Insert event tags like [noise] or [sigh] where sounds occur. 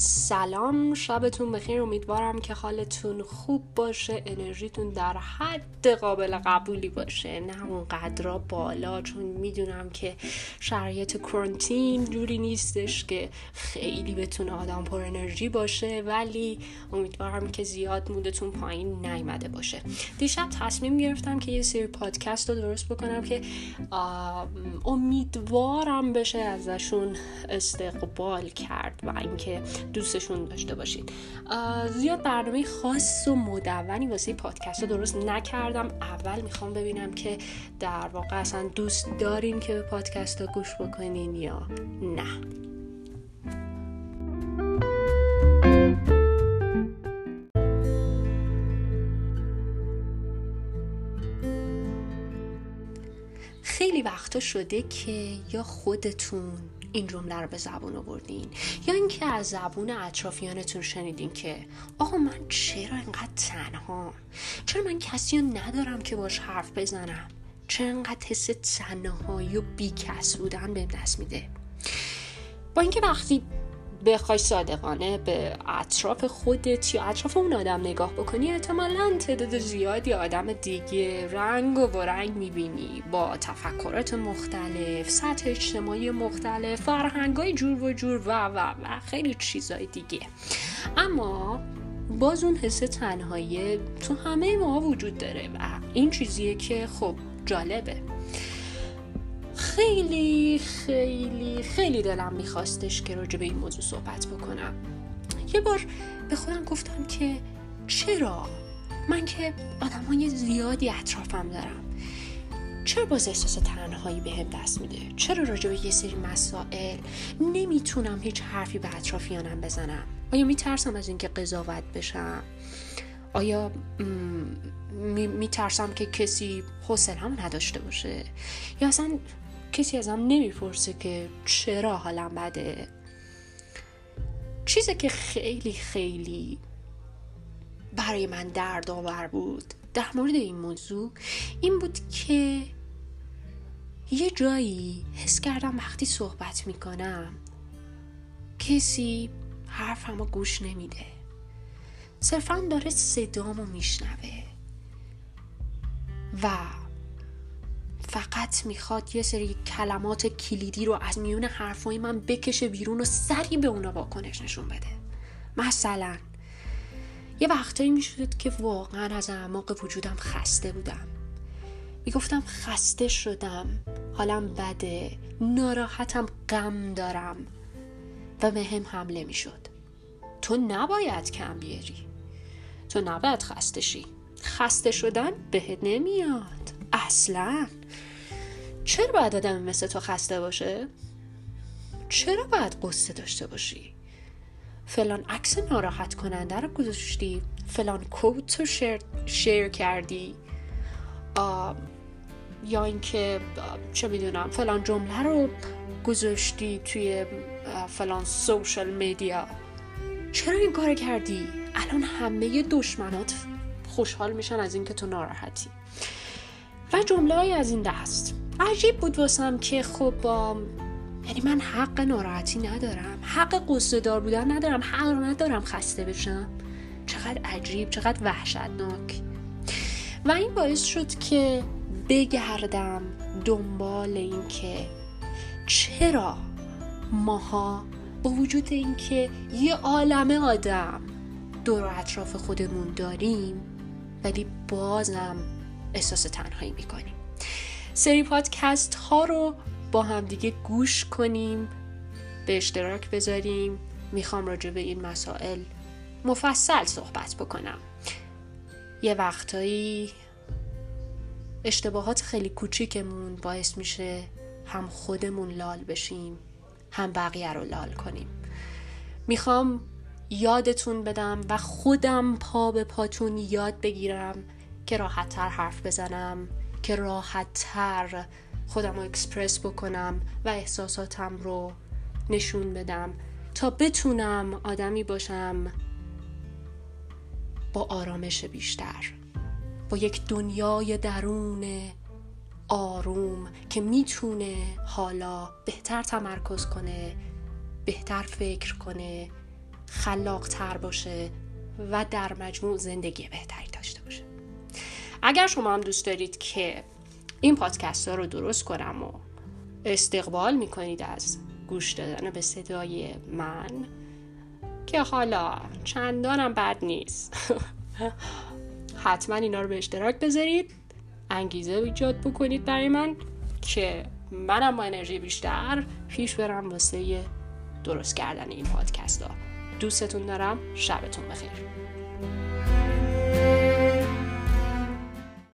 سلام شبتون بخیر. امیدوارم که حالتون خوب باشه انرژیتون در حد قابل قبولی باشه. نه اونقدر بالا چون می‌دونم که شرایط کرونتین جوری نیستش که خیلی بتونه آدم پر انرژی باشه ولی امیدوارم که زیاد مودتون پایین نیمده باشه. دیشب تصمیم گرفتم که یه سری پادکست رو درست بکنم که امیدوارم بشه ازشون استقبال کرد و اینکه دوستشون داشته باشید زیاد برنامه خاص و مدونی واسه پادکست رو درست نکردم. اول می‌خوام ببینم که در واقع اصلا دوست دارین که به پادکست رو گوش بکنین یا نه. خیلی وقتا شده که یا خودتون این جمله رو به زبون آوردین؟ یا اینکه از زبون اطرافیانتون شنیدین که آقا من چرا اینقدر تنها چرا من کسی رو ندارم که باش حرف بزنم؟ چرا اینقدر حس تنهایی و بیکس بودن بهم دست میده؟ با اینکه وقتی بخوای صادقانه به اطراف خودت یا اطراف اون آدم نگاه بکنی احتمالا تعداد زیادی آدم دیگه رنگ و رنگ می‌بینی. با تفکرات مختلف سطح اجتماعی مختلف فرهنگای جور و جور و و و خیلی چیزای دیگه. اما باز اون حس تنهایی تو همه ما وجود داره و این چیزیه که خب جالبه. خیلی خیلی خیلی دلم میخواستش که راجع به این موضوع صحبت بکنم. یه بار به خودم گفتم که چرا؟ من که آدم های زیادی اطرافم دارم. چرا باز احساس تنهایی به هم دست میده؟ چرا راجع به یه سری مسائل نمی‌تونم هیچ حرفی به اطرافیانم بزنم؟ آیا میترسم از اینکه قضاوت بشم؟ آیا میترسم که کسی حوصله‌مو نداشته باشه؟ یا اصلا کسی ازم نمی‌پرسه که چرا حالم بده. چیزی که خیلی خیلی برای من دردآور بود در مورد این موضوع این بود که یه جایی حس کردم وقتی صحبت می‌کنم کسی حرفمو گوش نمیده. صرفا داره صدامو میشنوه. و فقط می‌خواد یه سری کلمات کلیدی رو از میون حرفای من بکشه بیرون و سری به اونا واکنش نشون بده. مثلا یه وقتایی می‌شد که واقعا از اعماق وجودم خسته بودم. می‌گفتم خسته شدم حالم بده ناراحتم غم دارم و به هم حمله می‌شد. تو نباید کم بیاری. تو نباید خسته شی. خسته شدن بهت نمیاد. اصلا. چرا باید آدم مثل تو خسته باشه؟ چرا باید قصه داشته باشی؟ فلان عکس ناراحت کننده رو گذاشتی. فلان کوت رو شیر, شیر کردی. یا اینکه چه می‌دونم فلان جمله رو گذاشتی توی فلان سوشل میدیا. چرا این کار کردی؟ الان همه دشمنات خوشحال میشن از اینکه تو ناراحتی. و جمله از این دست. عجیب بود واسم که خب یعنی من حق ناراحتی ندارم حق قصه دار بودن ندارم حق ندارم خسته بشم. چقدر عجیب چقدر وحشتناک. و این باعث شد که بگردم دنبال این که چرا ماها با وجود اینکه یه عالمه آدم دور و اطراف خودمون داریم ولی بازم احساس تنهایی می‌کنیم. سری پادکست ها رو با هم دیگه گوش کنیم به اشتراک بذاریم. می‌خوام راجع به این مسائل مفصل صحبت بکنم. یه وقتایی اشتباهات خیلی کوچیکمون باعث میشه هم خودمون لال بشیم هم بقیه رو لال کنیم. می‌خوام یادتون بدم و خودم پا به پاتون یاد بگیرم که راحت تر حرف بزنم. که راحت تر خودم رو اکسپرس بکنم و احساساتم رو نشون بدم تا بتونم آدمی باشم با آرامش بیشتر با یک دنیای درون آروم که می‌تونه حالا بهتر تمرکز کنه بهتر فکر کنه خلاقتر باشه و در مجموع زندگی بهتری داشته باشه. اگر شما هم دوست دارید که این پادکست ها رو درست کنم و استقبال می‌کنید از گوش دادن به صدای من که حالا چندانم بد نیست. [laughs] حتما اینا رو به اشتراک بذارید. انگیزه ایجاد بکنید برای من که منم با انرژی بیشتر پیش برم واسه درست کردن این پادکست ها. دوستتون دارم. شبتون بخیر.